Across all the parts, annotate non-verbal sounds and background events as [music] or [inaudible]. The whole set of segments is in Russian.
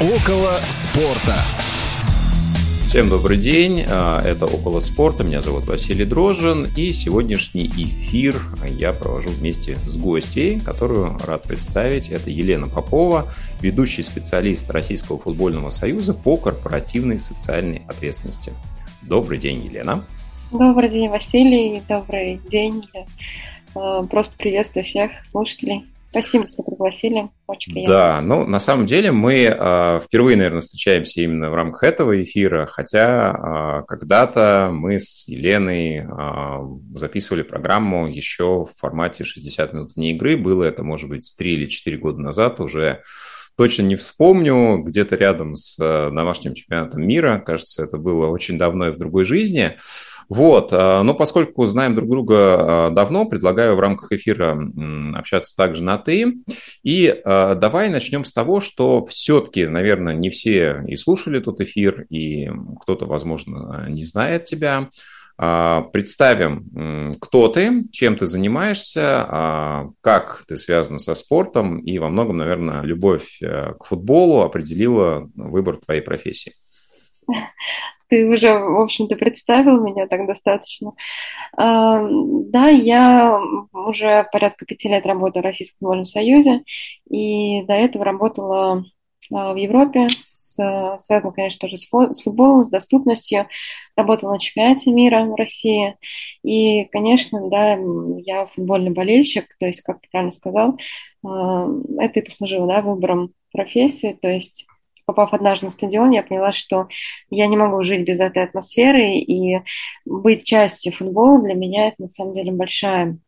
Около спорта. Всем добрый день, а, это «Около спорта», меня зовут Василий Дрожжин, и сегодняшний эфир я провожу вместе с гостьей, которую рад представить. Это Елена Попова, ведущий специалист Российского футбольного союза по корпоративной социальной ответственности. Добрый день, Елена. Добрый день, Василий, добрый день. Э, просто приветствую всех слушателей. Спасибо, что пригласили. Очень приятно. Да, ну, на самом деле мы э, впервые, наверное, встречаемся именно в рамках этого эфира, хотя э, когда-то мы с Еленой э, записывали программу еще в формате 60 минут вне игры. Было это, может быть, 3 или 4 года назад уже точно не вспомню, где-то рядом с домашним чемпионатом мира. Кажется, это было очень давно и в другой жизни. Вот, а, но поскольку знаем друг друга а, давно, предлагаю в рамках эфира общаться также на «ты». И а, давай начнем с того, что все-таки, наверное, не все и слушали тот эфир, и кто-то, возможно, не знает тебя. Представим, кто ты, чем ты занимаешься, как ты связана со спортом, и во многом, наверное, любовь э, к футболу определила выбор твоей профессии. [laughs] Ты уже, в общем-то, представил меня так достаточно. Да, я уже порядка пяти лет работаю в Российском футбольном союзе, и до этого работала а, в Европе, с, связано, конечно, тоже с футболом, с доступностью. Работала на чемпионате мира в России. И, конечно, да, я футбольный болельщик, то есть, как ты правильно сказал, а, это и послужило да, выбором профессии, то есть попав однажды на стадион, я поняла, что я не могу жить без этой атмосферы, и быть частью футбола для меня это на самом деле большая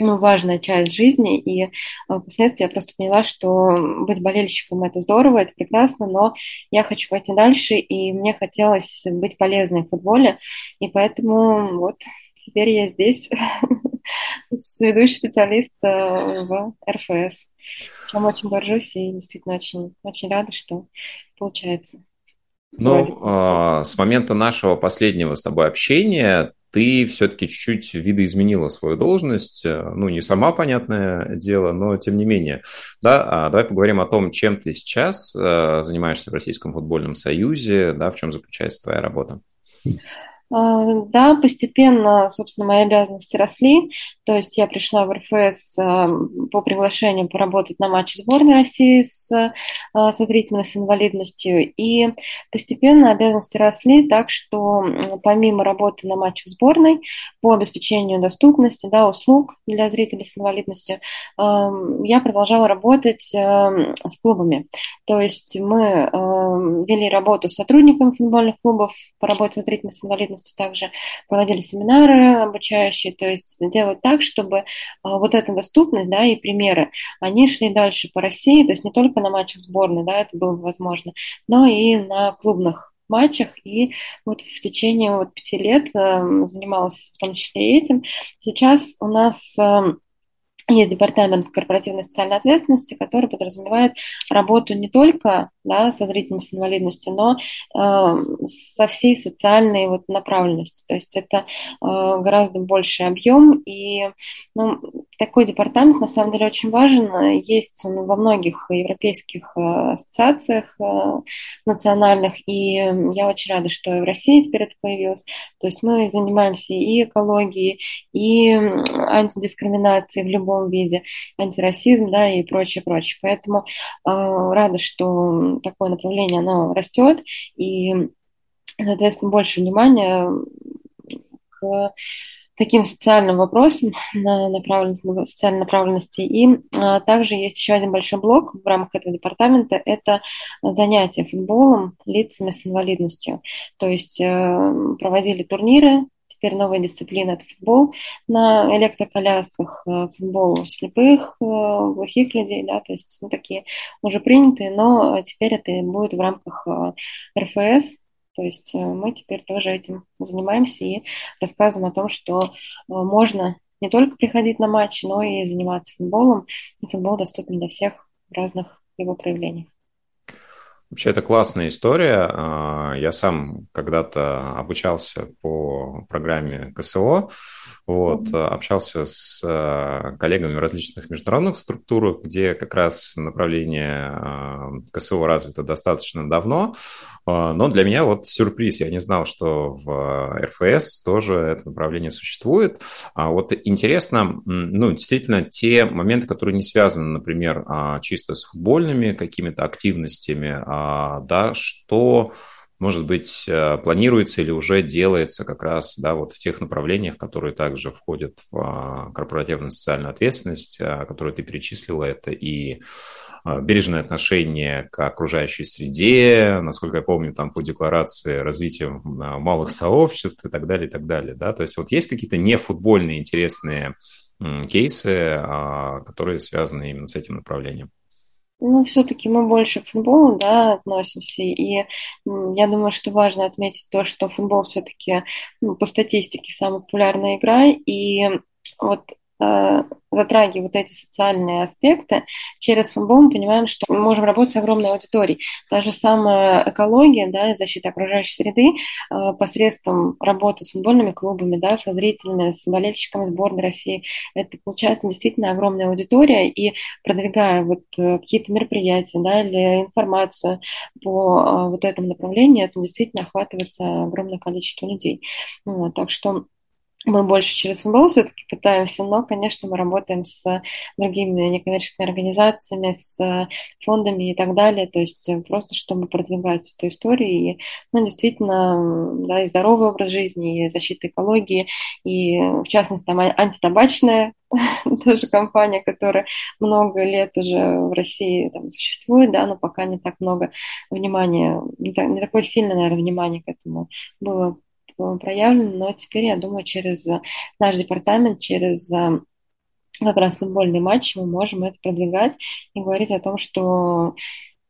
ну, важная часть жизни, и э, впоследствии я просто поняла, что быть болельщиком это здорово, это прекрасно, но я хочу пойти дальше, и мне хотелось быть полезной в футболе, и поэтому вот теперь я здесь, [laughs] ведущий специалист э, в РФС чем очень горжусь и действительно очень, очень рада, что получается. Ну, э, с момента нашего последнего с тобой общения ты все-таки чуть-чуть видоизменила свою должность. Э, ну, не сама, понятное дело, но тем не менее. Да, а давай поговорим о том, чем ты сейчас э, занимаешься в Российском футбольном союзе, да, в чем заключается твоя работа. А, да, постепенно, собственно, мои обязанности росли. То есть я пришла в РФС а, по приглашению поработать на матче сборной России с, а, со зрителями с инвалидностью. И постепенно обязанности росли так, что помимо работы на матчах сборной по обеспечению доступности да, услуг для зрителей с инвалидностью, я продолжала работать с клубами. То есть мы вели работу с сотрудниками футбольных клубов по работе с зрителями с инвалидностью, полностью также проводили семинары обучающие, то есть делать так, чтобы а, вот эта доступность, да, и примеры, они шли дальше по России, то есть не только на матчах сборной, да, это было возможно, но и на клубных матчах, и вот в течение вот пяти лет э, занималась в том числе этим. Сейчас у нас э, есть департамент корпоративной социальной ответственности, который подразумевает работу не только да, со зрителями с инвалидностью, но э, со всей социальной вот направленностью. То есть это э, гораздо больший объем, и ну, такой департамент на самом деле очень важен. Есть он во многих европейских э, ассоциациях э, национальных, и я очень рада, что и в России теперь это появилось. То есть мы занимаемся и экологией, и антидискриминацией в любом виде, антирасизм, да, и прочее, прочее. Поэтому э, рада, что такое направление, оно растет, и, соответственно, больше внимания к таким социальным вопросам социальной направленности. И а, также есть еще один большой блок в рамках этого департамента – это занятия футболом лицами с инвалидностью. То есть э, проводили турниры, теперь новая дисциплина – это футбол на электроколясках, э, футбол слепых, э, глухих людей, да, то есть ну, такие уже принятые, но теперь это будет в рамках РФС, то есть э, мы теперь тоже этим занимаемся и рассказываем о том, что э, можно не только приходить на матч, но и заниматься футболом. И футбол доступен для всех в разных его проявлениях. Вообще, это классная история. А, я сам когда-то обучался по программе КСО, вот, mm-hmm. общался с э, коллегами в различных международных структурах, где как раз направление КСО развито достаточно давно, но для меня вот сюрприз, я не знал, что в РФС тоже это направление существует. А вот интересно, ну, действительно, те моменты, которые не связаны, например, чисто с футбольными какими-то активностями, да, что может быть, э, планируется или уже делается как раз да, вот в тех направлениях, которые также входят в а, корпоративную социальную ответственность, а, которую ты перечислила, это и а, бережное отношение к окружающей среде, насколько я помню, там по декларации развития малых сообществ и так далее, и так далее. Да? То есть вот есть какие-то нефутбольные интересные кейсы, которые связаны именно с этим направлением? Ну, все-таки мы больше к футболу, да, относимся, и я думаю, что важно отметить то, что футбол все-таки ну, по статистике самая популярная игра, и вот затрагивают эти социальные аспекты, через футбол мы понимаем, что мы можем работать с огромной аудиторией. Та же самая экология, да, защита окружающей среды э, посредством работы с футбольными клубами, да, со зрителями, с болельщиками сборной России, это получается действительно огромная аудитория, и продвигая вот э, какие-то мероприятия, да, или информацию по вот этому направлению, это действительно охватывается огромное количество людей. Вот, так что мы больше через футбол все-таки пытаемся, но, конечно, мы работаем с другими некоммерческими организациями, с фондами и так далее, то есть просто чтобы продвигать эту историю, и, ну, действительно, да, и здоровый образ жизни, и защита экологии, и, в частности, там антитабачная [laughs] тоже компания, которая много лет уже в России там, существует, да, но пока не так много внимания, не, так, не такое сильное, наверное, внимание к этому было проявлено, но теперь, я думаю, через наш департамент, через э, как раз футбольный матч мы можем это продвигать и говорить о том, что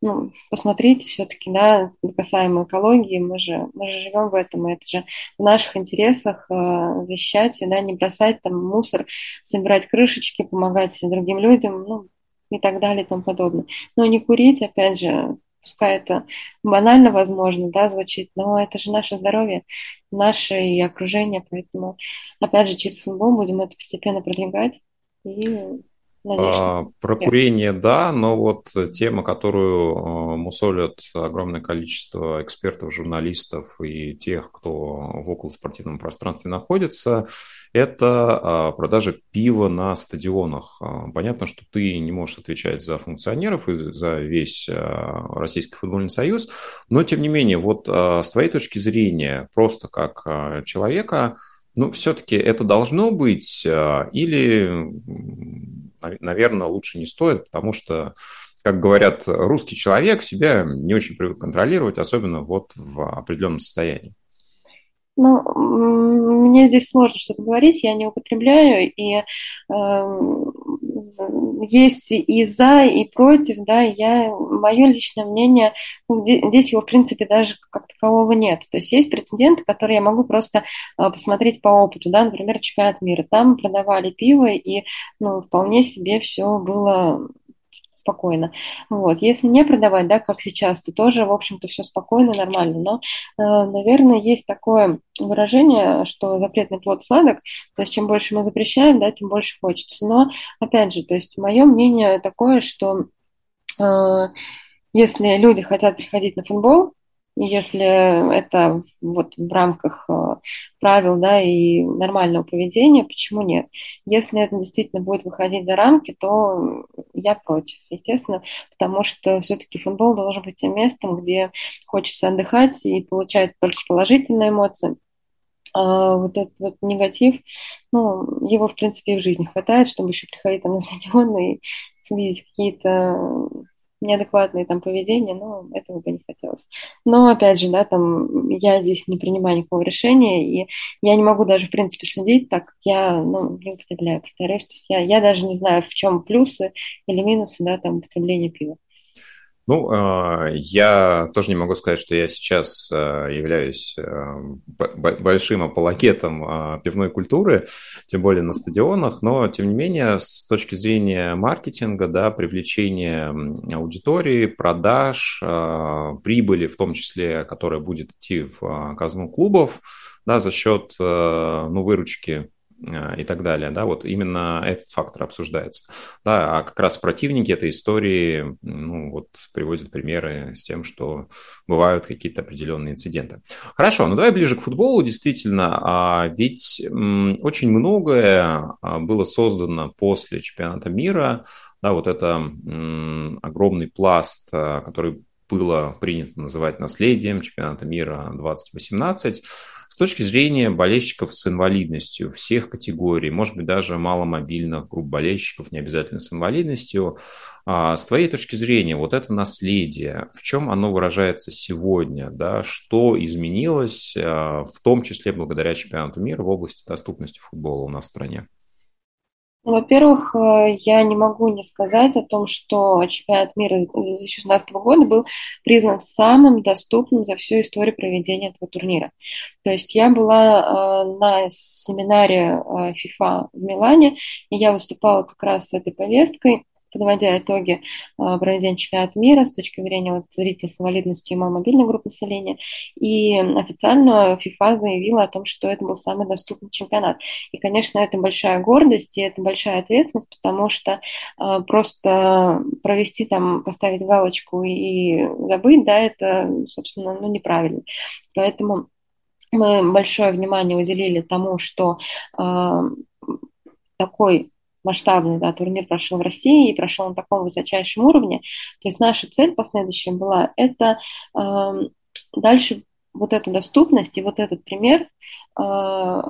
ну, посмотрите, все-таки, да, касаемо экологии, мы же, мы же живем в этом, это же в наших интересах э, защищать, да, не бросать там мусор, собирать крышечки, помогать другим людям, ну, и так далее и тому подобное. Но не курить, опять же, пускай это банально возможно, да, звучит, но это же наше здоровье, наше и окружение, поэтому, опять же, через футбол будем это постепенно продвигать и а, про курение, да, но вот тема, которую а, мусолят огромное количество экспертов, журналистов и тех, кто в околоспортивном пространстве находится, это а, продажа пива на стадионах. Понятно, что ты не можешь отвечать за функционеров и за весь Российский футбольный союз, но тем не менее, вот с твоей точки зрения, просто как человека, ну, все-таки это должно быть или наверное, лучше не стоит, потому что, как говорят, русский человек себя не очень привык контролировать, особенно вот в определенном состоянии. Ну, мне здесь сложно что-то говорить, я не употребляю, и э, есть и за, и против, да, я, мое личное мнение, ну, здесь его, в принципе, даже как такового нет. То есть есть прецеденты, которые я могу просто э, посмотреть по опыту, да, например, чемпионат мира. Там продавали пиво, и, ну, вполне себе все было спокойно. Вот. Если не продавать, да, как сейчас, то тоже, в общем-то, все спокойно, нормально. Но, э, наверное, есть такое выражение, что запретный плод сладок, то есть чем больше мы запрещаем, да, тем больше хочется. Но, опять же, то есть мое мнение такое, что э, если люди хотят приходить на футбол, если это вот в рамках э, правил да, и нормального поведения, почему нет? Если это действительно будет выходить за рамки, то я против, естественно, потому что все-таки футбол должен быть тем местом, где хочется отдыхать и получать только положительные эмоции. А вот этот вот негатив, ну, его, в принципе, и в жизни хватает, чтобы еще приходить там на стадион и видеть какие-то неадекватное там поведение, но этого бы не хотелось. Но, опять же, да, там я здесь не принимаю никакого решения, и я не могу даже, в принципе, судить, так как я, ну, не употребляю, повторюсь, то есть я, я даже не знаю, в чем плюсы или минусы, да, там, употребления пива. Ну, а, я тоже не могу сказать, что я сейчас а, являюсь а, большим апологетом пивной культуры, тем более на стадионах, но, тем не менее, с точки зрения маркетинга, да, привлечения аудитории, продаж, прибыли, в том числе, которая будет идти в казну клубов, да, за счет ну, выручки и так далее, да, вот именно этот фактор обсуждается. Да, а как раз противники этой истории, ну, вот приводят примеры с тем, что бывают какие-то определенные инциденты. Хорошо, ну давай ближе к футболу, действительно, а ведь очень многое а, было создано после чемпионата мира, да, вот это огромный пласт, а, который было принято называть наследием чемпионата мира 2018, с точки зрения болельщиков с инвалидностью всех категорий, может быть, даже маломобильных групп болельщиков, не обязательно с инвалидностью, а, с твоей точки зрения, вот это наследие, в чем оно выражается сегодня, да, что изменилось, а, в том числе благодаря чемпионату мира в области доступности футбола у нас в стране? Во-первых, э, я не могу не сказать о том, что чемпионат мира 2016 года был признан самым доступным за всю историю проведения этого турнира. То есть я была э, на семинаре FIFA э, в Милане, и я выступала как раз с этой повесткой подводя итоги э, проведения чемпионата мира с точки зрения вот, зрителей с инвалидностью и маломобильной группы населения. И официально ФИФА заявила о том, что это был самый доступный чемпионат. И, конечно, это большая гордость и это большая ответственность, потому что э, просто провести там, поставить галочку и забыть, да, это, собственно, ну, неправильно. Поэтому мы большое внимание уделили тому, что э, такой масштабный да, турнир прошел в России и прошел на таком высочайшем уровне. То есть наша цель последующая была это э, дальше вот эту доступность и вот этот пример э,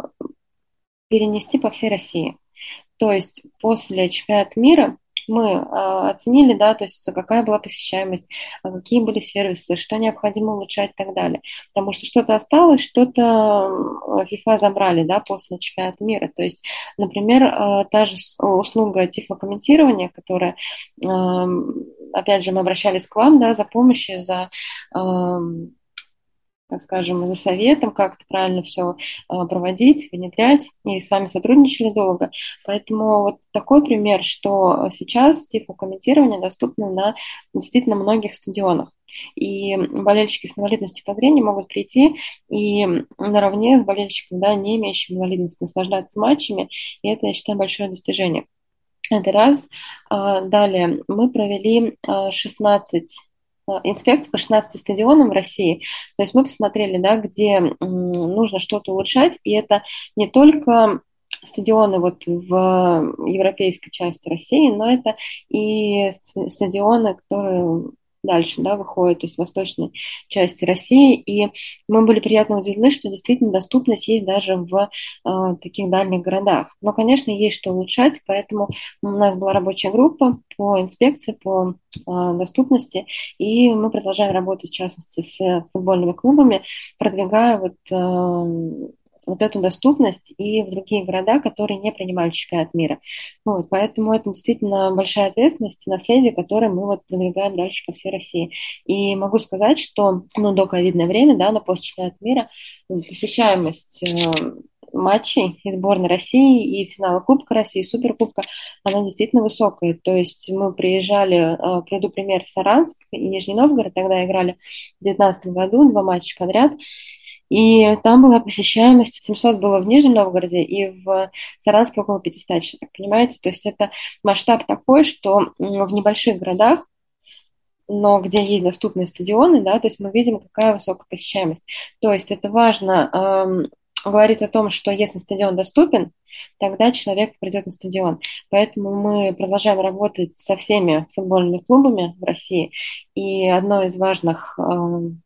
перенести по всей России. То есть после чемпионата мира мы а, оценили, да, то есть какая была посещаемость, а какие были сервисы, что необходимо улучшать и так далее. Потому что что-то осталось, что-то FIFA забрали, да, после чемпионата мира. То есть, например, а, та же услуга тифлокомментирования, которая, опять же, мы обращались к вам, да, за помощью, за так скажем, за советом, как это правильно все а, проводить, внедрять, и с вами сотрудничали долго. Поэтому вот такой пример, что сейчас тифлокомментирование доступно на действительно многих стадионах. И болельщики с инвалидностью по зрению могут прийти и наравне с болельщиками, да, не имеющими инвалидности, наслаждаться матчами, и это, я считаю, большое достижение. Это раз. А, далее мы провели 16 а, инспекции по 16 стадионам в России. То есть мы посмотрели, да, где нужно что-то улучшать, и это не только стадионы вот в европейской части России, но это и стадионы, которые дальше, да, выходит, то есть в восточной части России. И мы были приятно удивлены, что действительно доступность есть даже в э, таких дальних городах. Но, конечно, есть что улучшать, поэтому у нас была рабочая группа по инспекции, по э, доступности, и мы продолжаем работать, в частности, с футбольными клубами, продвигая вот э, вот эту доступность и в другие города, которые не принимали чемпионат мира. Вот, поэтому это действительно большая ответственность наследие, которое мы вот продвигаем дальше по всей России. И могу сказать, что ну, до ковидное время, да, на после чемпионата мира посещаемость э, матчей и сборной России, и финала Кубка России, Суперкубка, она действительно высокая. То есть мы приезжали, э, приведу пример, Саранск и Нижний Новгород, тогда играли в 2019 году два матча подряд, и там была посещаемость, 700 было в Нижнем Новгороде и в Саранске около 500 человек, понимаете? То есть это масштаб такой, что в небольших городах но где есть доступные стадионы, да, то есть мы видим, какая высокая посещаемость. То есть это важно эм, говорить о том, что если стадион доступен, тогда человек придет на стадион. Поэтому мы продолжаем работать со всеми футбольными клубами в России. И одно из важных эм,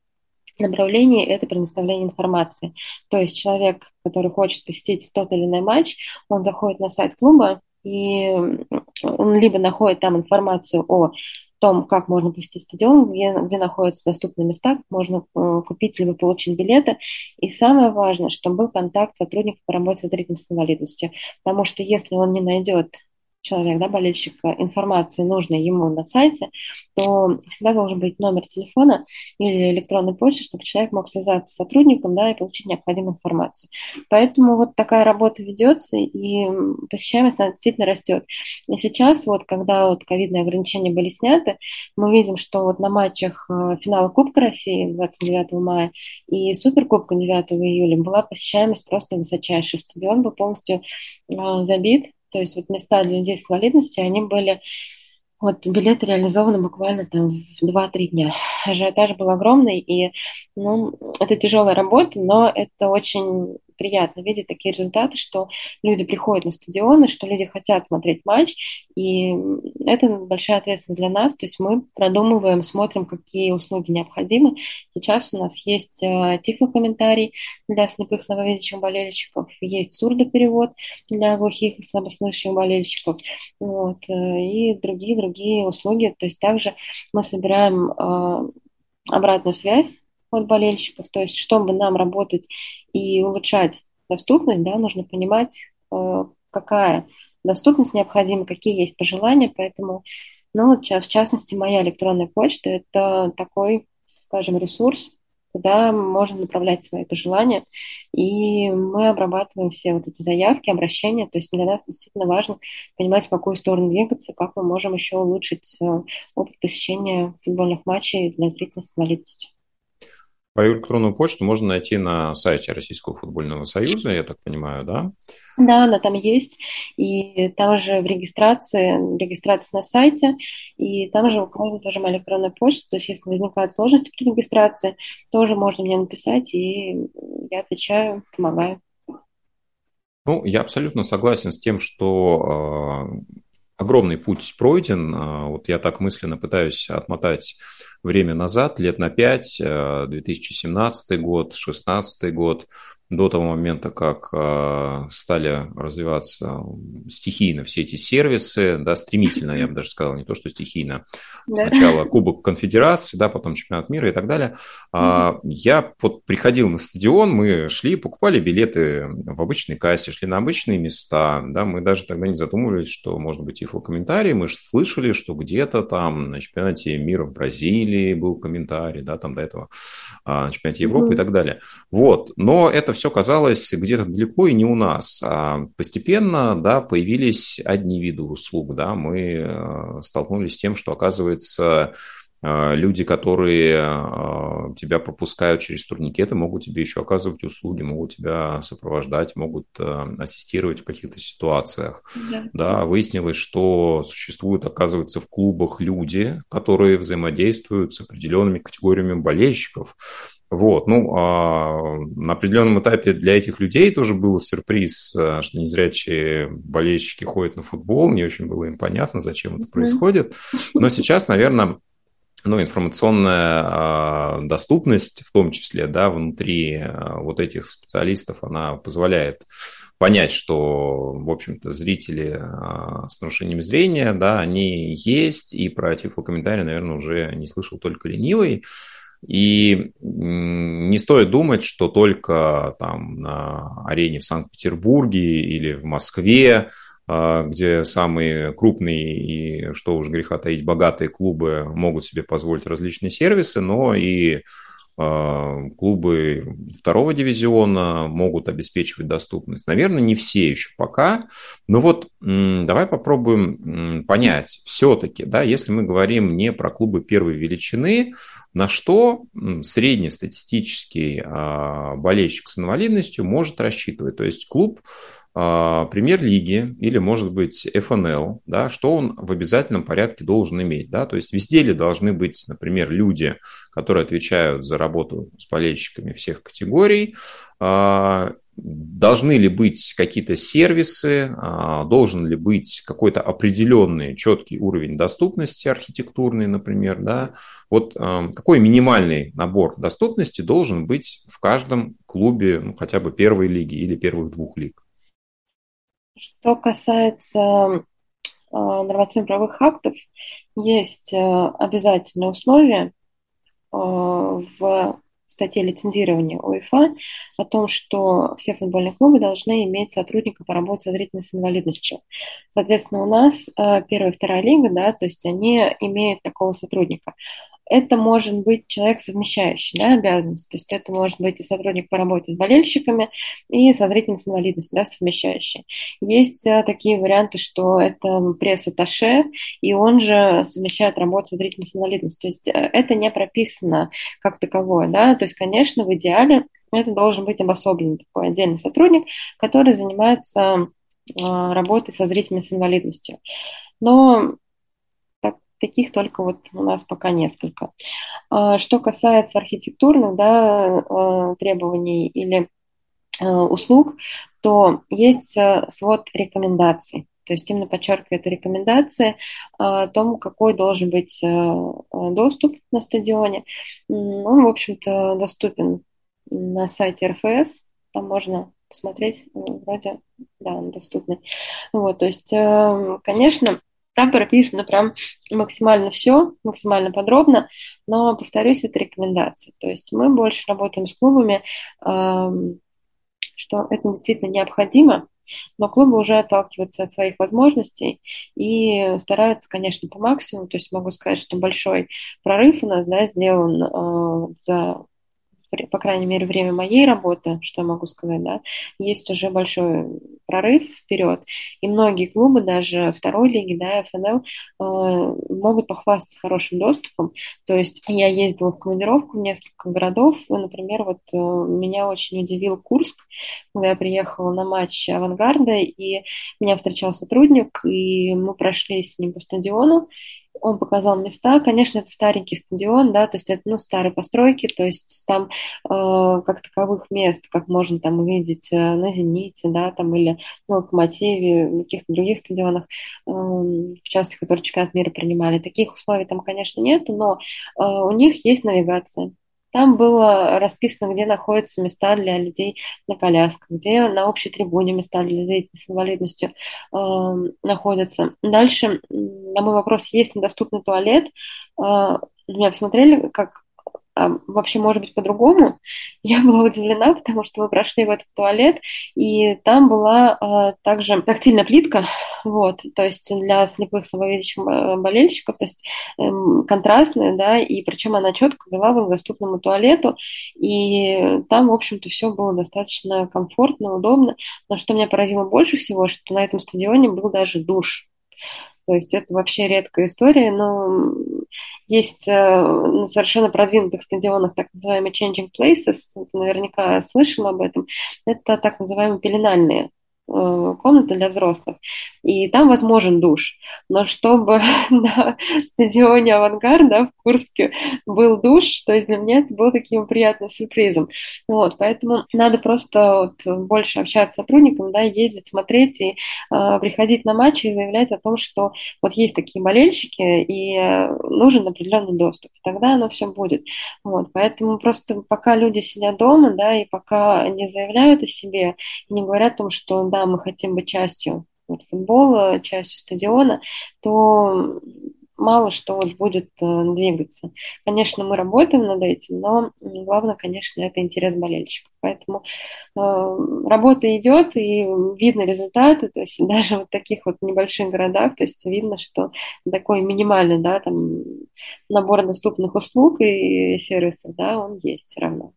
направлении – это предоставление информации. То есть человек, который хочет посетить тот или иной матч, он заходит на сайт клуба, и он либо находит там информацию о том, как можно посетить стадион, где, где находятся доступные места, можно э, купить либо получить билеты. И самое важное, чтобы был контакт сотрудника по работе с зрителем инвалидностью. Потому что если он не найдет человек, да, болельщик, информации нужной ему на сайте, то всегда должен быть номер телефона или электронной почты, чтобы человек мог связаться с сотрудником, да, и получить необходимую информацию. Поэтому вот такая работа ведется, и посещаемость она действительно растет. И сейчас, вот, когда вот ковидные ограничения были сняты, мы видим, что вот на матчах э, финала Кубка России 29 мая и Суперкубка 9 июля была посещаемость просто высочайшая. Стадион был полностью э, забит, то есть вот места для людей с инвалидностью, они были вот билеты реализованы буквально там в 2-3 дня. Ажиотаж был огромный, и ну, это тяжелая работа, но это очень приятно видеть такие результаты, что люди приходят на стадионы, что люди хотят смотреть матч, и это большая ответственность для нас, то есть мы продумываем, смотрим, какие услуги необходимы. Сейчас у нас есть э, тифлокомментарий для слепых слабовидящих болельщиков, есть сурдоперевод для глухих и слабослышащих болельщиков, вот, э, и другие-другие услуги, то есть также мы собираем э, обратную связь от болельщиков. То есть, чтобы нам работать и улучшать доступность, да, нужно понимать, э, какая доступность необходима, какие есть пожелания. Поэтому, ну, в частности, моя электронная почта – это такой, скажем, ресурс, куда можно направлять свои пожелания. И мы обрабатываем все вот эти заявки, обращения. То есть для нас действительно важно понимать, в какую сторону двигаться, как мы можем еще улучшить э, опыт посещения футбольных матчей для зрителей с инвалидностью. По электронную почту можно найти на сайте Российского футбольного союза, я так понимаю, да? Да, она там есть. И там же в регистрации, регистрация на сайте, и там же указана тоже моя электронная почта. То есть, если возникают сложности при регистрации, тоже можно мне написать, и я отвечаю, помогаю. Ну, я абсолютно согласен с тем, что э, огромный путь пройден. Э, вот я так мысленно пытаюсь отмотать время назад, лет на пять, 2017 э, год, 2016 год, до того момента, как э, стали развиваться стихийно все эти сервисы, да, стремительно, я бы даже сказал, не то, что стихийно. Да. Сначала Кубок Конфедерации, да, потом Чемпионат мира и так далее. Mm-hmm. Я вот приходил на стадион, мы шли, покупали билеты в обычной кассе, шли на обычные места, да, мы даже тогда не задумывались, что может быть и комментарий, мы же слышали, что где-то там на чемпионате мира в Бразилии был комментарий, да, там до этого а, на чемпионате Европы mm-hmm. и так далее. Вот, но это все казалось где-то далеко и не у нас. А постепенно, да, появились одни виды услуг, да, мы э, столкнулись с тем, что, оказывается, э, люди, которые э, тебя пропускают через турникеты, могут тебе еще оказывать услуги, могут тебя сопровождать, могут ассистировать в каких-то ситуациях. Да. да, выяснилось, что существуют, оказывается, в клубах люди, которые взаимодействуют с определенными категориями болельщиков. Вот, ну, а на определенном этапе для этих людей тоже был сюрприз, э, что незрячие болельщики ходят на футбол, не очень было им понятно, зачем это происходит. Но сейчас, наверное, ну, информационная а, доступность, в том числе, да, внутри а, вот этих специалистов, она позволяет понять, что, в общем-то, зрители а, с нарушением зрения, да, они есть, и про тифлокомментарий, наверное, уже не слышал только ленивый. И не стоит думать, что только там на арене в Санкт-Петербурге или в Москве, а, где самые крупные и, что уж греха таить, богатые клубы могут себе позволить различные сервисы, но и а, клубы второго дивизиона могут обеспечивать доступность. Наверное, не все еще пока, но вот давай попробуем понять все-таки, да, если мы говорим не про клубы первой величины, на что среднестатистический а, болельщик с инвалидностью может рассчитывать. То есть клуб а, премьер-лиги или, может быть, ФНЛ, да, что он в обязательном порядке должен иметь. Да? То есть везде ли должны быть, например, люди, которые отвечают за работу с болельщиками всех категорий, а, Должны ли быть какие-то сервисы, а, должен ли быть какой-то определенный четкий уровень доступности архитектурный, например, да? Вот а, какой минимальный набор доступности должен быть в каждом клубе, ну, хотя бы первой лиги или первых двух лиг? Что касается а, нормативно-правовых актов, есть обязательные условия в статье лицензирования УЕФА о том, что все футбольные клубы должны иметь сотрудника по работе со зрителями с инвалидностью. Соответственно, у нас э, первая и вторая лига, да, то есть они имеют такого сотрудника это может быть человек совмещающий да, обязанности. То есть это может быть и сотрудник по работе с болельщиками, и со зрителями с инвалидностью, да, совмещающий. Есть а, такие варианты, что это пресс-атташе, и он же совмещает работу со зрителями с инвалидностью. То есть э, это не прописано как таковое. Да? То есть, конечно, в идеале это должен быть обособленный такой отдельный сотрудник, который занимается а, работой со зрителями с инвалидностью. Но Таких только вот у нас пока несколько. А, что касается архитектурных да, а, требований или а, услуг, то есть свод рекомендаций. То есть именно подчеркивает рекомендации о том, какой должен быть доступ на стадионе. Он, в общем-то, доступен на сайте РФС. Там можно посмотреть, вроде, да, он доступный. Вот, то есть, конечно, там прописано прям максимально все, максимально подробно, но, повторюсь, это рекомендации. То есть мы больше работаем с клубами, что это действительно необходимо, но клубы уже отталкиваются от своих возможностей и стараются, конечно, по максимуму. То есть могу сказать, что большой прорыв у нас да, сделан э, за по крайней мере, время моей работы, что я могу сказать, да, есть уже большой прорыв вперед. И многие клубы, даже второй лиги, да, ФНЛ, э, могут похвастаться хорошим доступом. То есть я ездила в командировку в несколько городов. Например, вот э, меня очень удивил Курск, когда я приехала на матч авангарда, и меня встречал сотрудник, и мы прошли с ним по стадиону, он показал места. Конечно, это старенький стадион, да, то есть это, ну, старые постройки, то есть там э, как таковых мест, как можно там увидеть э, на «Зените», да, там или на «Локомотиве», в каких-то других стадионах, э, в частности, которые чемпионат мира принимали. Таких условий там, конечно, нет, но э, у них есть навигация. Там было расписано, где находятся места для людей на колясках, где на общей трибуне места для людей с инвалидностью э, находятся. Дальше, на мой вопрос, есть ли доступный туалет, э, меня посмотрели как а вообще может быть по-другому. [laughs] Я была удивлена, потому что мы прошли в этот туалет, и там была а, также тактильная плитка, вот, то есть для слепых слабовидящих болельщиков, то есть эм, контрастная, да, и причем она четко вела к доступному туалету, и там, в общем-то, все было достаточно комфортно, удобно. Но что меня поразило больше всего, что на этом стадионе был даже душ. То есть это вообще редкая история, но есть э, на совершенно продвинутых стадионах так называемые changing places, наверняка слышал об этом, это так называемые пеленальные комната для взрослых, и там возможен душ. Но чтобы [laughs] на стадионе «Авангард» да, в Курске был душ, то есть для меня это было таким приятным сюрпризом. Вот, поэтому надо просто вот больше общаться с сотрудниками, да, ездить, смотреть и э, приходить на матчи и заявлять о том, что вот есть такие болельщики и э, нужен определенный доступ. Тогда оно все будет. Вот, поэтому просто пока люди сидят дома, да, и пока не заявляют о себе, и не говорят о том, что да, мы хотим быть частью вот, футбола, частью стадиона, то мало что вот будет э, двигаться. Конечно, мы работаем над этим, но главное, конечно, это интерес болельщиков. Поэтому э, работа идет, и видно результаты, то есть [laughs] даже в таких вот небольших городах, то есть видно, что такой минимальный, да, там, набор доступных услуг и сервисов, да, он есть все равно.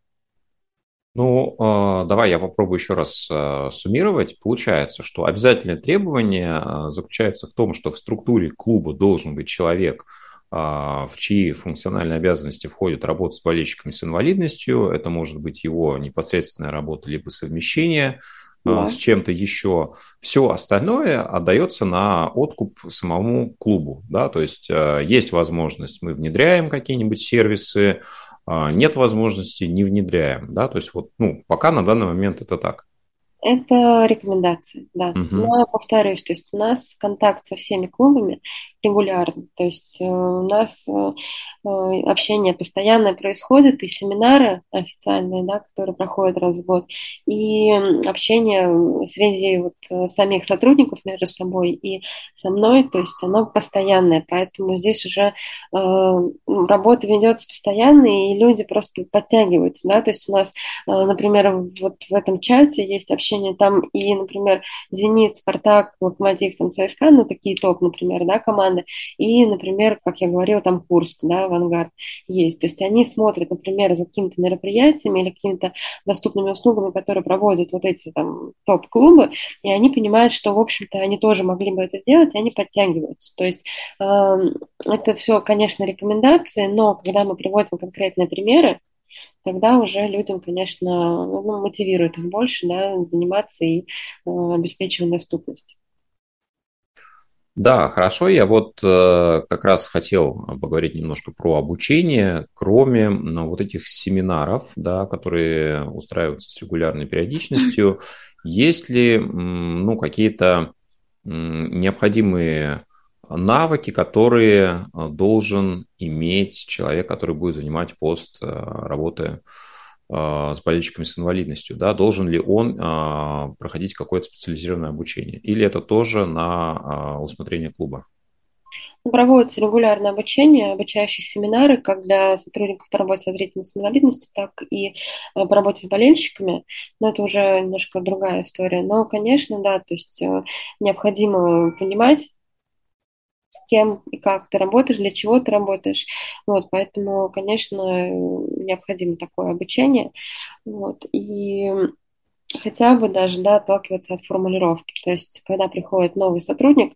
Ну, а, давай я попробую еще раз а, суммировать. Получается, что обязательное требование а, заключается в том, что в структуре клуба должен быть человек, в чьи функциональные обязанности входит работа с болельщиками с инвалидностью. Это может быть его непосредственная работа, либо совмещение да. с чем-то еще. Все остальное отдается на откуп самому клубу. Да? То есть есть возможность, мы внедряем какие-нибудь сервисы, нет возможности, не внедряем, да, то есть вот, ну, пока на данный момент это так. Это рекомендации, да. Угу. Но повторюсь, то есть у нас контакт со всеми клубами, регулярно. То есть у нас общение постоянное происходит, и семинары официальные, да, которые проходят раз в год, и общение среди вот самих сотрудников между собой и со мной, то есть оно постоянное, поэтому здесь уже работа ведется постоянно, и люди просто подтягиваются, да, то есть у нас, например, вот в этом чате есть общение там и, например, Зенит, Спартак, Локомотив, там, ЦСКА, ну, такие топ, например, да, команды, и, например, как я говорила, там Курск, да, Авангард есть. То есть они смотрят, например, за какими-то мероприятиями или какими-то доступными услугами, которые проводят вот эти там топ-клубы, и они понимают, что, в общем-то, они тоже могли бы это сделать, и они подтягиваются. То есть э, это все, конечно, рекомендации, но когда мы приводим конкретные примеры, тогда уже людям, конечно, ну, мотивирует их больше да, заниматься и э, обеспечивать доступность. Да, хорошо. Я вот э, как раз хотел поговорить немножко про обучение, кроме ну, вот этих семинаров, да, которые устраиваются с регулярной периодичностью. Есть ли ну, какие-то необходимые навыки, которые э, должен иметь человек, который будет занимать пост э, работы с болельщиками с инвалидностью, да, должен ли он проходить какое-то специализированное обучение, или это тоже на усмотрение клуба? Проводится регулярное обучение, обучающие семинары как для сотрудников по работе со зрительной с инвалидностью, так и по работе с болельщиками. Но это уже немножко другая история. Но, конечно, да, то есть необходимо понимать, кем и как ты работаешь, для чего ты работаешь. Вот, поэтому, конечно, необходимо такое обучение. Вот, и хотя бы даже да, отталкиваться от формулировки. То есть, когда приходит новый сотрудник, э,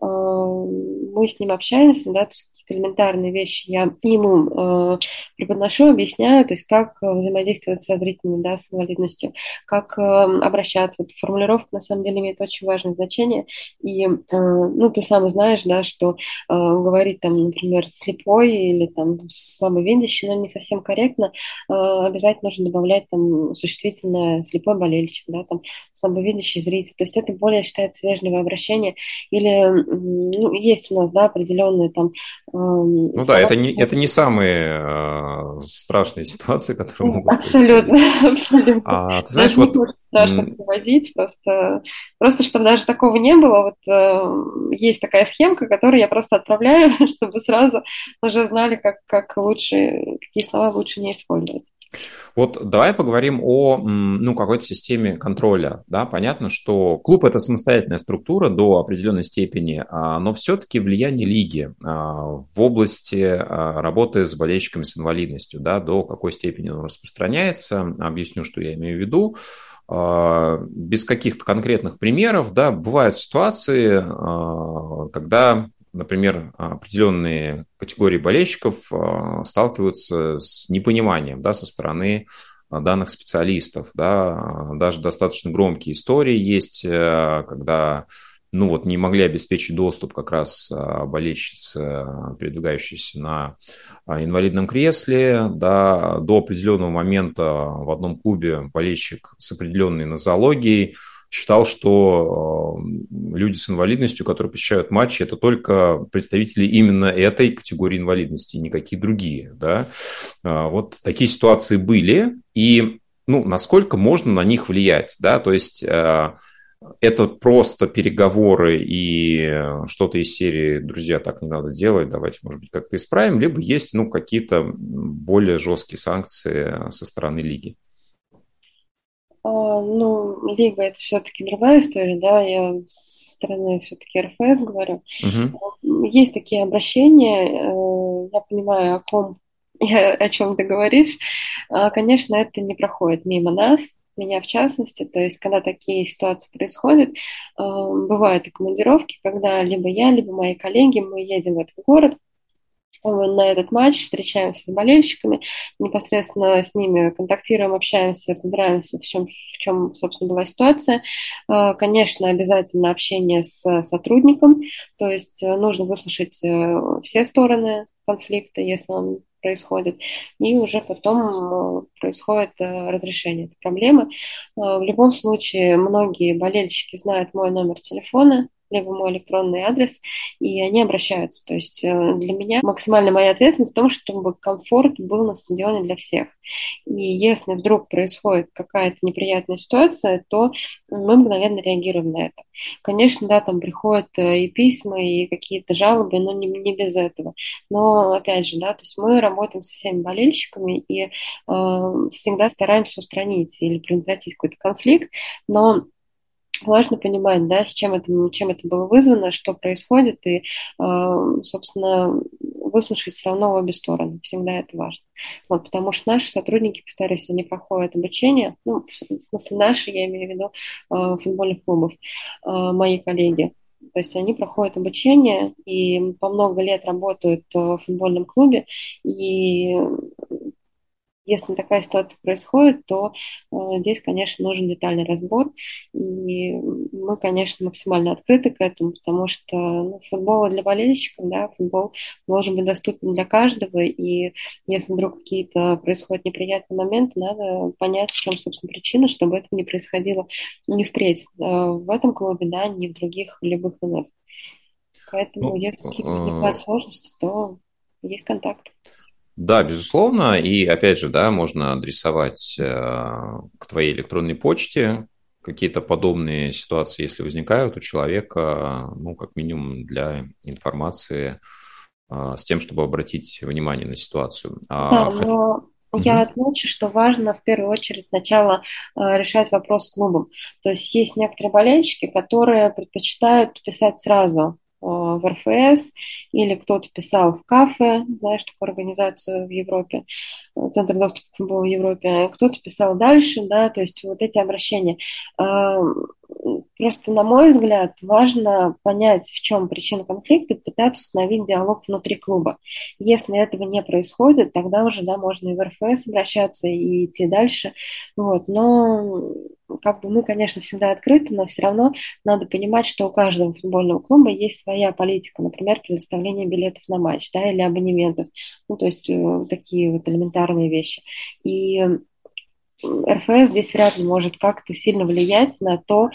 мы с ним общаемся, да, то есть какие-то элементарные вещи я ему э, преподношу, объясняю, то есть как э, взаимодействовать со зрителями, да, с инвалидностью, как э, обращаться. Вот формулировка на самом деле имеет очень важное значение. И, э, ну, ты сам знаешь, да, что э, говорить там, например, слепой или там слабовидящий, но не совсем корректно, э, обязательно нужно добавлять там существительное слепой болельщик, да, там слабовидящий зритель. То есть это более считается вежливое обращение. Или ну, есть у нас, да, определенные там ну Слова... да, это не, это не самые э, страшные ситуации, [laughs] которые могут Абсолютно, абсолютно. А, ты знаешь, даже вот... не страшно приводить, просто, просто чтобы даже такого не было, вот э, есть такая схемка, которую я просто отправляю, [laughs] чтобы сразу уже знали, как, как лучше, какие слова лучше не использовать. Вот давай поговорим о ну, какой-то системе контроля. Да? Понятно, что клуб – это самостоятельная структура до определенной степени, а, но все-таки влияние лиги а, в области а, работы с болельщиками с инвалидностью, да, до какой степени он распространяется. Объясню, что я имею в виду без каких-то конкретных примеров, да, бывают ситуации, когда например, определенные категории болельщиков а, сталкиваются с непониманием да, со стороны а, данных специалистов. Да. Даже достаточно громкие истории есть, э, когда ну вот, не могли обеспечить доступ как раз а, болельщицы, передвигающиеся на инвалидном кресле. Да, до определенного момента в одном клубе болельщик с определенной нозологией – считал, что э, люди с инвалидностью, которые посещают матчи, это только представители именно этой категории инвалидности, никакие другие. Да? А, вот такие ситуации были, и ну, насколько можно на них влиять. Да? То есть э, это просто переговоры и что-то из серии «Друзья, так не надо делать, давайте, может быть, как-то исправим», либо есть ну, какие-то более жесткие санкции со стороны лиги. А, ну, лига это все-таки другая история, да, я с стороны все-таки РФС говорю. Угу. Есть такие обращения, э, я понимаю, о ком, [laughs] о чем ты говоришь. А, конечно, это не проходит мимо нас, меня в частности, то есть, когда такие ситуации происходят, э, бывают и командировки, когда либо я, либо мои коллеги, мы едем в этот город, на этот матч, встречаемся с болельщиками, непосредственно с ними контактируем, общаемся, разбираемся в чем, в чем собственно, была ситуация. Э, конечно, обязательно общение с сотрудником, то есть э, нужно выслушать э, все стороны конфликта, если он происходит, и уже потом происходит разрешение этой проблемы. В любом случае, многие болельщики знают мой номер телефона, либо мой электронный адрес, и они обращаются. То есть э, для меня максимально моя ответственность в том, чтобы комфорт был на стадионе для всех. И если вдруг происходит какая-то неприятная ситуация, то мы мгновенно реагируем на это. Конечно, да, там приходят э, и письма, и какие-то жалобы, но не, не без этого. Но, опять же, да, то есть мы работаем со всеми болельщиками и э, всегда стараемся устранить или предотвратить какой-то конфликт, но важно понимать, да, с чем это, чем это было вызвано, что происходит, и, э, собственно, выслушать все равно обе стороны. Всегда это важно. Вот, потому что наши сотрудники, повторюсь, они проходят обучение, ну, в смысле наши, я имею в виду э, футбольных клубов, э, мои коллеги. То есть они проходят обучение и по много лет работают в футбольном клубе, и если такая ситуация происходит, то э, здесь, конечно, нужен детальный разбор. И мы, конечно, максимально открыты к этому, потому что ну, футбол для болельщиков, да, футбол должен быть доступен для каждого. И если вдруг какие-то происходят неприятные моменты, надо понять, в чем, собственно, причина, чтобы это не происходило не впредь э, в этом клубе, да, ни в других любых иных. Поэтому, ну, если какие-то э, возникают сложности, то есть контакт. Да, безусловно. И опять же, да, можно адресовать э, к твоей электронной почте какие-то подобные ситуации, если возникают у человека, ну, как минимум для информации э, с тем, чтобы обратить внимание на ситуацию. А, да, но я отмечу, что важно в первую очередь сначала э, решать вопрос клубом. То есть есть некоторые болельщики, которые предпочитают писать сразу в РФС, или кто-то писал в кафе, знаешь, такую организацию в Европе, Центр доступа к футболу в Европе, кто-то писал дальше, да, то есть вот эти обращения. А, просто, на мой взгляд, важно понять, в чем причина конфликта, пытаться установить диалог внутри клуба. Если этого не происходит, тогда уже, да, можно и в РФС обращаться, и идти дальше, вот, но как бы мы, конечно, всегда открыты, но все равно надо понимать, что у каждого футбольного клуба есть своя политика, например, предоставление билетов на матч, да, или абонементов, ну, то есть э, такие вот элементарные вещи. И РФС здесь вряд ли может как-то сильно влиять на то,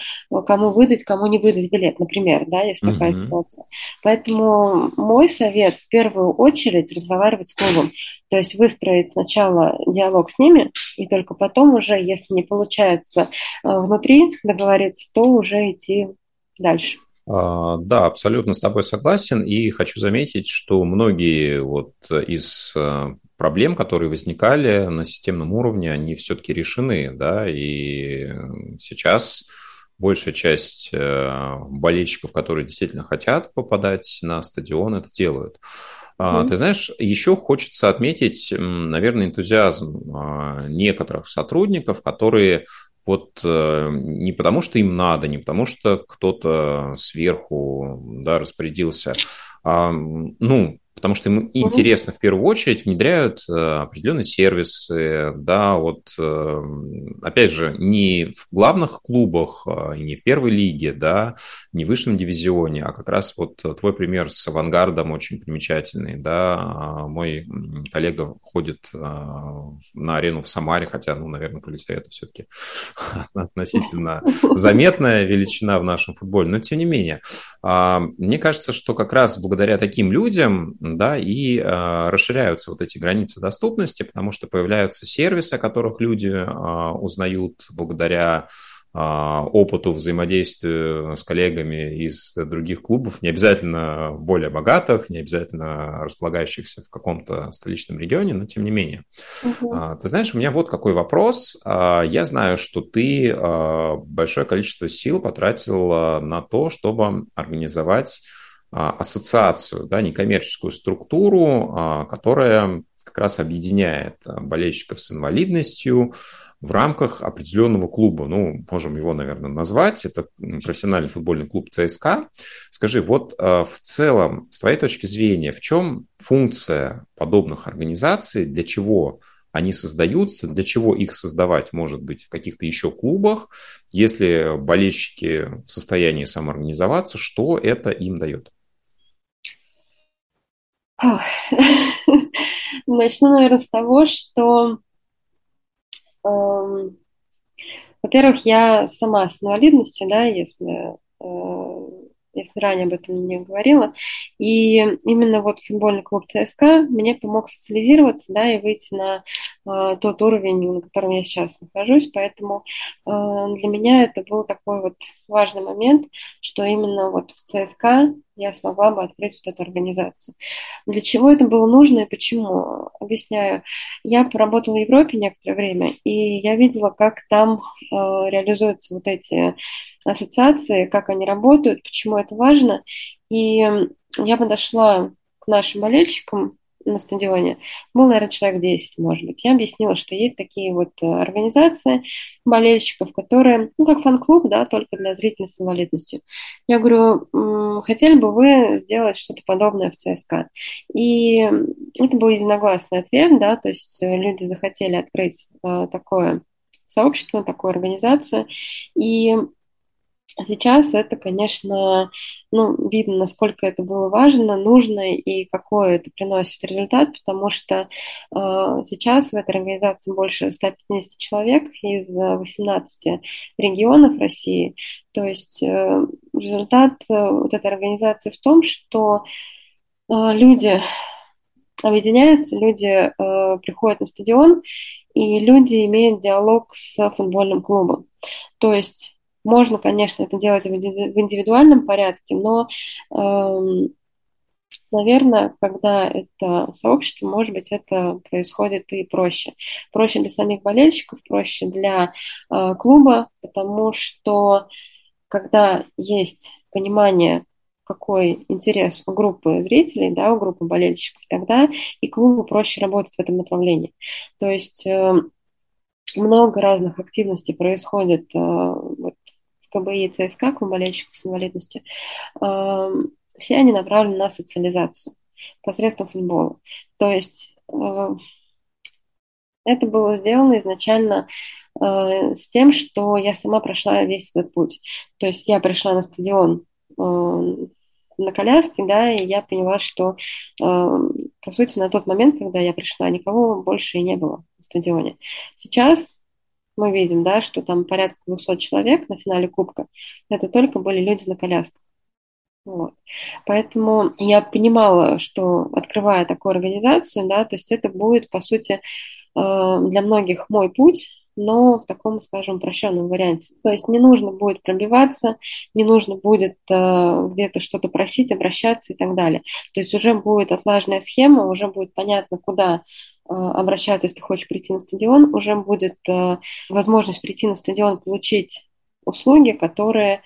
кому выдать, кому не выдать билет, например, да, если mm-hmm. такая ситуация. Поэтому мой совет в первую очередь разговаривать с клубом, то есть выстроить сначала диалог с ними, и только потом уже, если не получается э, внутри договориться, то уже идти дальше. А, да, абсолютно с тобой согласен. И хочу заметить, что многие вот из э, проблем, которые возникали на системном уровне, они все-таки решены, да, и сейчас большая часть э, болельщиков, которые действительно хотят попадать на стадион, это делают. Mm-hmm. Ты знаешь, еще хочется отметить, наверное, энтузиазм а, некоторых сотрудников, которые вот э, не потому, что им надо, не потому, что кто-то сверху да, распорядился, а, ну, потому что им интересно в первую очередь, внедряют э, определенные сервисы, да, вот, э, опять же, не в главных клубах, а, не в первой лиге, да, не в высшем дивизионе, а как раз вот твой пример с авангардом очень примечательный, да, а мой коллега ходит а, на арену в Самаре, хотя, ну, наверное, полиция это все-таки [laughs] относительно [laughs] заметная величина в нашем футболе, но тем не менее, мне кажется, что как раз благодаря таким людям, да, и э, расширяются вот эти границы доступности, потому что появляются сервисы, о которых люди э, узнают благодаря а, опыту взаимодействия с коллегами из других клубов, не обязательно более богатых, не обязательно располагающихся в каком-то столичном регионе, но тем не менее. Угу. Ты знаешь, у меня вот какой вопрос. Я знаю, что ты большое количество сил потратил на то, чтобы организовать ассоциацию, да, некоммерческую структуру, а, которая как раз объединяет а, болельщиков с инвалидностью в рамках определенного клуба. Ну, можем его, наверное, назвать. Это профессиональный футбольный клуб ЦСКА. Скажи, вот в целом, с твоей точки зрения, в чем функция подобных организаций, для чего они создаются, для чего их создавать, может быть, в каких-то еще клубах, если болельщики в состоянии самоорганизоваться, что это им дает? [laughs] Начну, наверное, с того, что, э, во-первых, я сама с инвалидностью, да, если э, если ранее об этом не говорила. И именно вот футбольный клуб ЦСКА мне помог социализироваться, да, и выйти на э, тот уровень, на котором я сейчас нахожусь. Поэтому э, для меня это был такой вот важный момент, что именно вот в ЦСКА я смогла бы открыть вот эту организацию. Для чего это было нужно и почему? Объясняю. Я поработала в Европе некоторое время, и я видела, как там э, реализуются вот эти ассоциации, как они работают, почему это важно. И я подошла к нашим болельщикам на стадионе. Был, наверное, человек 10, может быть. Я объяснила, что есть такие вот э, организации болельщиков, которые, ну, как фан-клуб, да, только для зрителей с инвалидностью. Я говорю, хотели бы вы сделать что-то подобное в ЦСКА? И это был единогласный ответ, да, то есть э, люди захотели открыть э, такое сообщество, такую организацию. И Сейчас это, конечно, ну, видно, насколько это было важно, нужно и какой это приносит результат, потому что э, сейчас в этой организации больше 150 человек из 18 регионов России. То есть э, результат э, вот этой организации в том, что э, люди объединяются, люди э, приходят на стадион, и люди имеют диалог с футбольным клубом. То есть можно, конечно, это делать в индивидуальном порядке, но, эм, наверное, когда это сообщество, может быть, это происходит и проще. Проще для самих болельщиков, проще для э, клуба, потому что когда есть понимание, какой интерес у группы зрителей, да, у группы болельщиков, тогда и клубу проще работать в этом направлении. То есть э, много разных активностей происходит э, КБИ и ЦСКА, клуб болельщиков с инвалидностью. Э, все они направлены на социализацию посредством футбола. То есть э, это было сделано изначально э, с тем, что я сама прошла весь этот путь. То есть я пришла на стадион на коляске, да, и я поняла, что, по сути, на тот момент, когда я пришла, никого больше и не было на стадионе. Сейчас мы видим, да, что там порядка 200 человек на финале Кубка, это только были люди на колясках. Вот. Поэтому я понимала, что открывая такую организацию, да, то есть это будет, по сути, э, для многих мой путь, но в таком, скажем, упрощенном варианте. То есть не нужно будет пробиваться, не нужно будет э, где-то что-то просить, обращаться и так далее. То есть уже будет отлаженная схема, уже будет понятно, куда обращаться, если хочешь прийти на стадион, уже будет э, возможность прийти на стадион, получить услуги, которые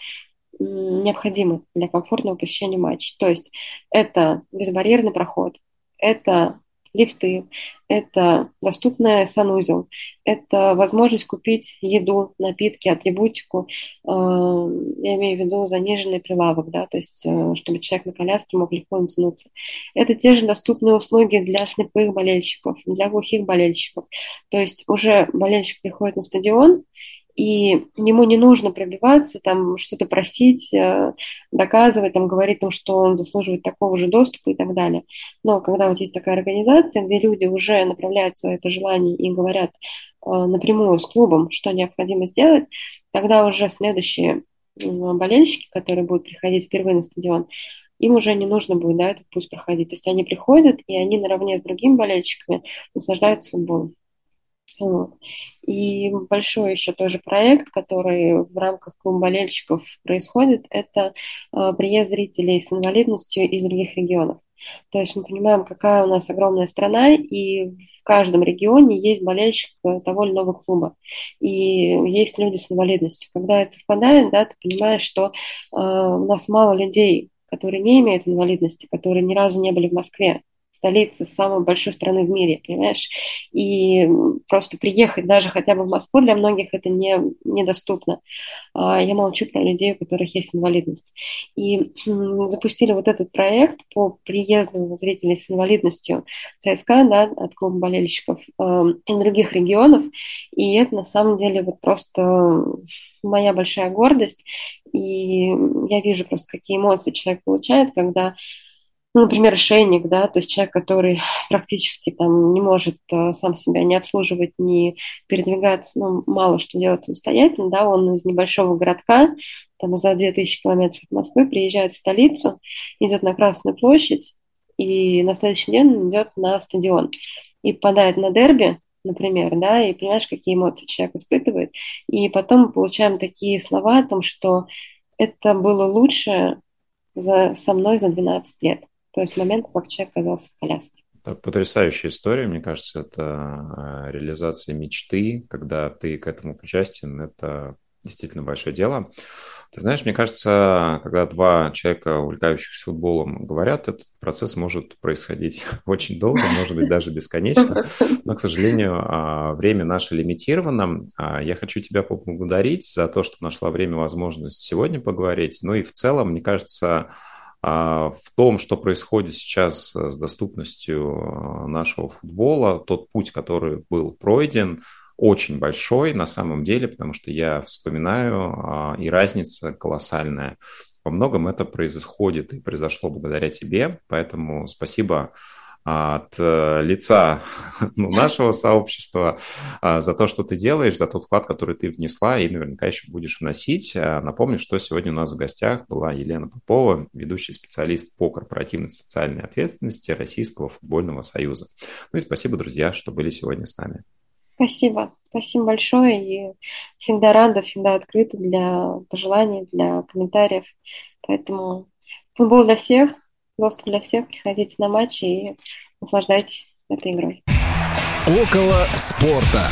необходимы для комфортного посещения матча. То есть это безбарьерный проход, это лифты, это доступный санузел, это возможность купить еду, напитки, атрибутику, э, я имею в виду заниженный прилавок, да, то есть э, чтобы человек на коляске мог легко натянуться. Это те же доступные услуги для слепых болельщиков, для глухих болельщиков. То есть уже болельщик приходит на стадион, и ему не нужно пробиваться, там что-то просить, э, доказывать, там говорить, ну, что он заслуживает такого же доступа и так далее. Но когда вот есть такая организация, где люди уже направляют свои пожелания и говорят э, напрямую с клубом, что необходимо сделать, тогда уже следующие болельщики, которые будут приходить впервые на стадион, им уже не нужно будет да, этот путь проходить. То есть они приходят, и они наравне с другими болельщиками наслаждаются футболом. И большой еще тоже проект, который в рамках клуба болельщиков происходит, это э, приезд зрителей с инвалидностью из других регионов. То есть мы понимаем, какая у нас огромная страна, и в каждом регионе есть болельщик того или иного клуба. И есть люди с инвалидностью. Когда это совпадает, да, ты понимаешь, что э, у нас мало людей, которые не имеют инвалидности, которые ни разу не были в Москве столицы самой большой страны в мире, понимаешь? И просто приехать даже хотя бы в Москву для многих это не, недоступно. А я молчу про людей, у которых есть инвалидность. И запустили вот этот проект по приезду зрителей с инвалидностью ЦСКА, да, от клуба болельщиков э, из других регионов. И это на самом деле вот просто моя большая гордость. И я вижу просто, какие эмоции человек получает, когда ну, например, шейник, да, то есть человек, который практически там не может э, сам себя не обслуживать, не передвигаться, ну, мало что делать самостоятельно, да, он из небольшого городка, там, за 2000 километров от Москвы, приезжает в столицу, идет на Красную площадь, и на следующий день идет на стадион и попадает на дерби, например, да, и понимаешь, какие эмоции человек испытывает. И потом получаем такие слова о том, что это было лучше за, со мной за 12 лет. То есть момент, как человек оказался в коляске. Это потрясающая история, мне кажется, это э, реализация мечты, когда ты к этому причастен, это действительно большое дело. Ты знаешь, мне кажется, когда два человека, увлекающихся футболом, говорят, этот процесс может происходить [laughs] очень долго, может быть, даже бесконечно. Но, к сожалению, а, время наше лимитировано. А, я хочу тебя поблагодарить за то, что нашла время, возможность сегодня поговорить. Ну и в целом, мне кажется, а, в том, что происходит сейчас с доступностью нашего футбола, тот путь, который был пройден – очень большой на самом деле, потому что я вспоминаю, а, и разница колоссальная. Во многом это происходит и произошло благодаря тебе, поэтому спасибо от э, лица [laughs] ну, нашего сообщества а, за то, что ты делаешь, за тот вклад, который ты внесла и наверняка еще будешь вносить. Напомню, что сегодня у нас в гостях была Елена Попова, ведущий специалист по корпоративной социальной ответственности Российского футбольного союза. Ну и спасибо, друзья, что были сегодня с нами. Спасибо. Спасибо большое. И всегда рада, всегда открыта для пожеланий, для комментариев. Поэтому футбол для всех, доступ для всех. Приходите на матчи и наслаждайтесь этой игрой. Около спорта.